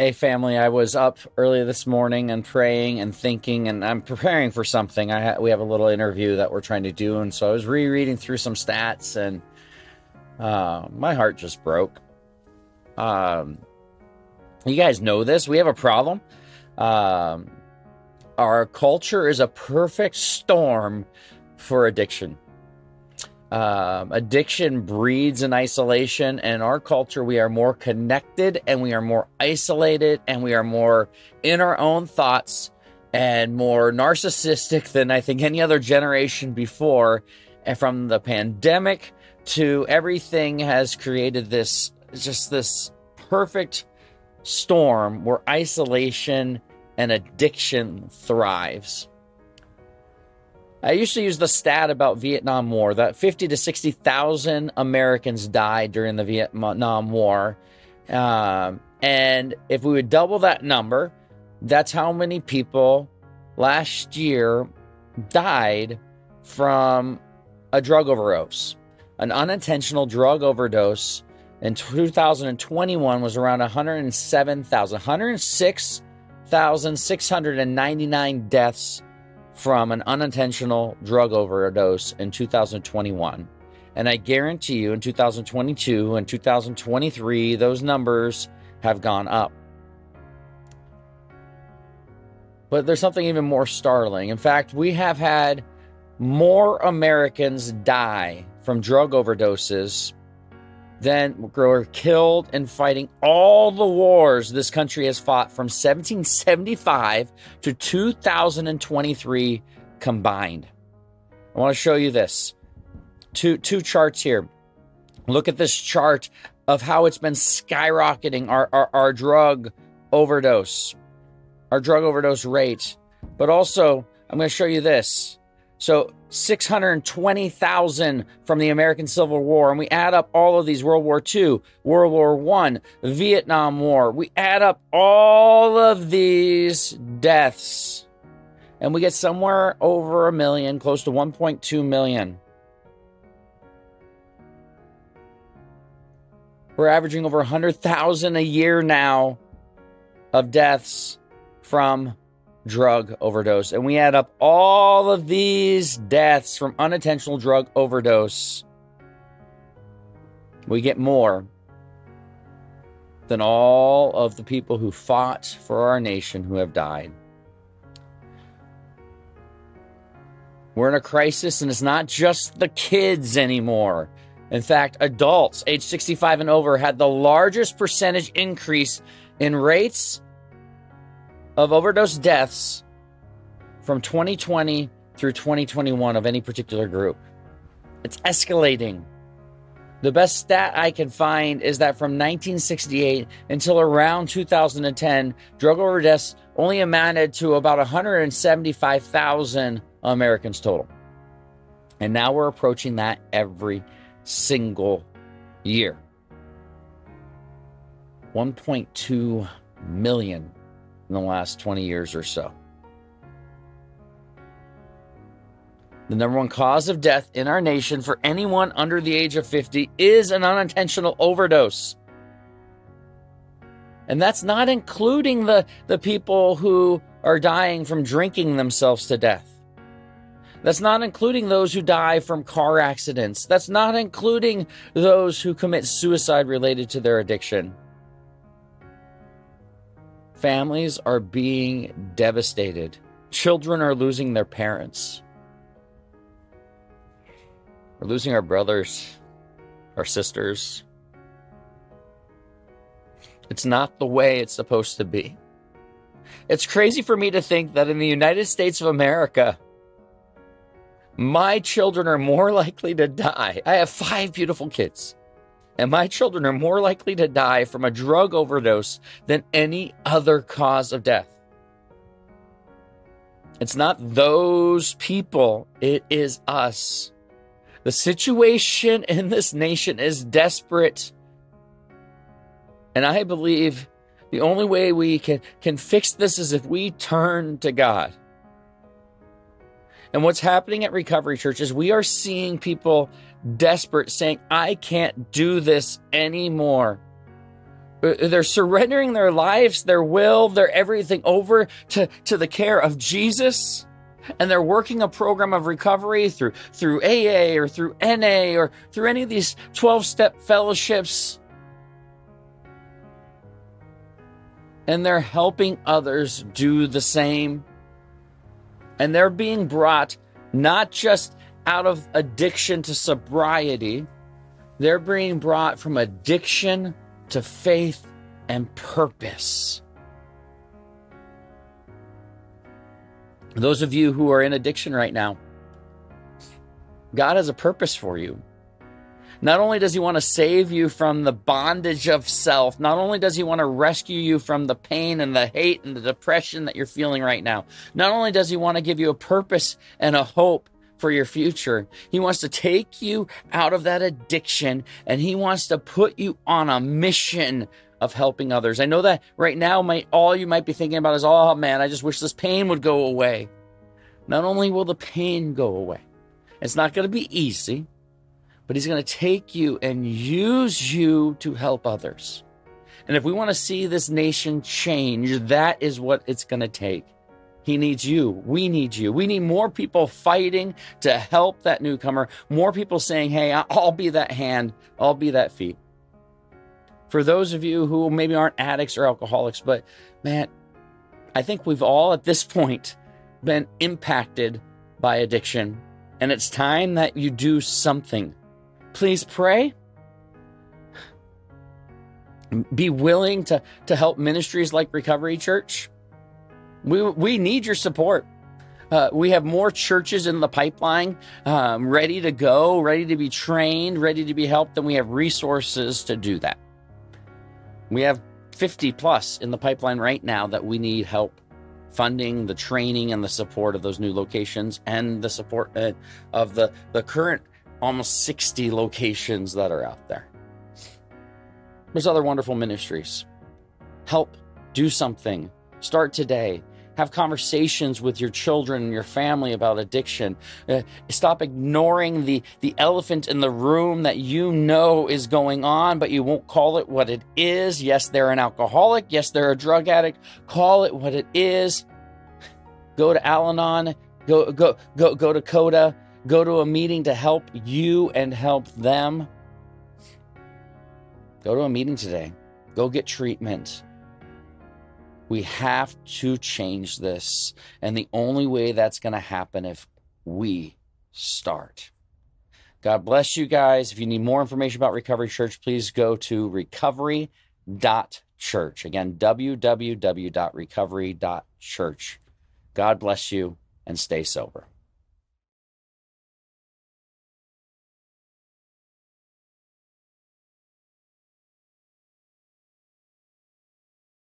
Hey, family, I was up early this morning and praying and thinking, and I'm preparing for something. I ha- we have a little interview that we're trying to do, and so I was rereading through some stats, and uh, my heart just broke. Um, you guys know this. We have a problem. Um, our culture is a perfect storm for addiction. Um, addiction breeds in isolation, and in our culture, we are more connected and we are more isolated and we are more in our own thoughts and more narcissistic than I think any other generation before. And from the pandemic to everything has created this just this perfect storm where isolation and addiction thrives. I used to use the stat about Vietnam War that 50 to 60,000 Americans died during the Vietnam War. Um, and if we would double that number, that's how many people last year died from a drug overdose. An unintentional drug overdose in 2021 was around 107,000, 106,699 deaths from an unintentional drug overdose in 2021. And I guarantee you in 2022 and 2023, those numbers have gone up. But there's something even more startling. In fact, we have had more Americans die from drug overdoses than were killed in fighting all the wars this country has fought from 1775 to 2023 combined. I want to show you this. Two two charts here. Look at this chart of how it's been skyrocketing our, our, our drug overdose, our drug overdose rate. But also, I'm going to show you this. So 620,000 from the American Civil War, and we add up all of these World War II, World War One, Vietnam War. We add up all of these deaths, and we get somewhere over a million, close to 1.2 million. We're averaging over 100,000 a year now of deaths from drug overdose. And we add up all of these deaths from unintentional drug overdose. We get more than all of the people who fought for our nation who have died. We're in a crisis, and it's not just the kids anymore. In fact, adults age 65 and over had the largest percentage increase in rates of overdose deaths from 2020 through 2021 of any particular group. It's escalating. The best stat I can find is that from 1968 until around 2010, drug overdose only amounted to about 175,000 Americans total. And now we're approaching that every single year. 1.2 million in the last 20 years or so. The number one cause of death in our nation for anyone under the age of 50 is an unintentional overdose. And that's not including the, the people who are dying from drinking themselves to death. That's not including those who die from car accidents. That's not including those who commit suicide related to their addiction. Families are being devastated. Children are losing their parents. We're losing our brothers, our sisters. It's not the way it's supposed to be. It's crazy for me to think that in the United States of America, my children are more likely to die. I have five beautiful kids and my children are more likely to die from a drug overdose than any other cause of death. It's not those people, it is us. The situation in this nation is desperate. And I believe the only way we can, can fix this is if we turn to God. And what's happening at Recovery Church is we are seeing people desperate, saying, I can't do this anymore. Uh, they're surrendering their lives, their will, their everything over to, to the care of Jesus. And they're working a program of recovery through, through AA or through NA or through any of these 12 step fellowships. And they're helping others do the same. And they're being brought not just out of addiction to sobriety, they're being brought from addiction to faith and purpose. Those of you who are in addiction right now, God has a purpose for you. Not only does He want to save you from the bondage of self, not only does He want to rescue you from the pain and the hate and the depression that you're feeling right now, not only does He want to give you a purpose and a hope for your future. He wants to take you out of that addiction and he wants to put you on a mission of helping others. I know that right now all you might be thinking about is, "Oh man, I just wish this pain would go away." Not only will the pain go away, it's not going to be easy, but he's going to take you and use you to help others. And if we want to see this nation change, that is what it's going to take. He needs you. We need you. We need more people fighting to help that newcomer. More people saying, Hey, I'll be that hand, I'll be that feet. For those of you who maybe aren't addicts or alcoholics, but man, I think we've all at this point been impacted by addiction, and it's time that you do something. Please pray. Be willing to, to help ministries like Recovery Church we, we need your support. Uh, we have more churches in the pipeline, um, ready to go, ready to be trained, ready to be helped, and we have resources to do that. We have 50 plus in the pipeline right now that we need help funding the training and the support of those new locations and the support uh, of the, the current almost 60 locations that are out there. There's other wonderful ministries. Help, do something, start today have conversations with your children and your family about addiction. Uh, stop ignoring the, the elephant in the room that you know is going on, but you won't call it what it is. Yes, they're an alcoholic. Yes, they're a drug addict. Call it what it is. Go to Al Anon. Go, go, go, go to CODA. Go to a meeting to help you and help them. Go to a meeting today. Go get treatment. We have to change this. And the only way that's going to happen if we start. God bless you guys. If you need more information about Recovery Church, please go to recovery.church. Again, www.recovery.church. God bless you and stay sober.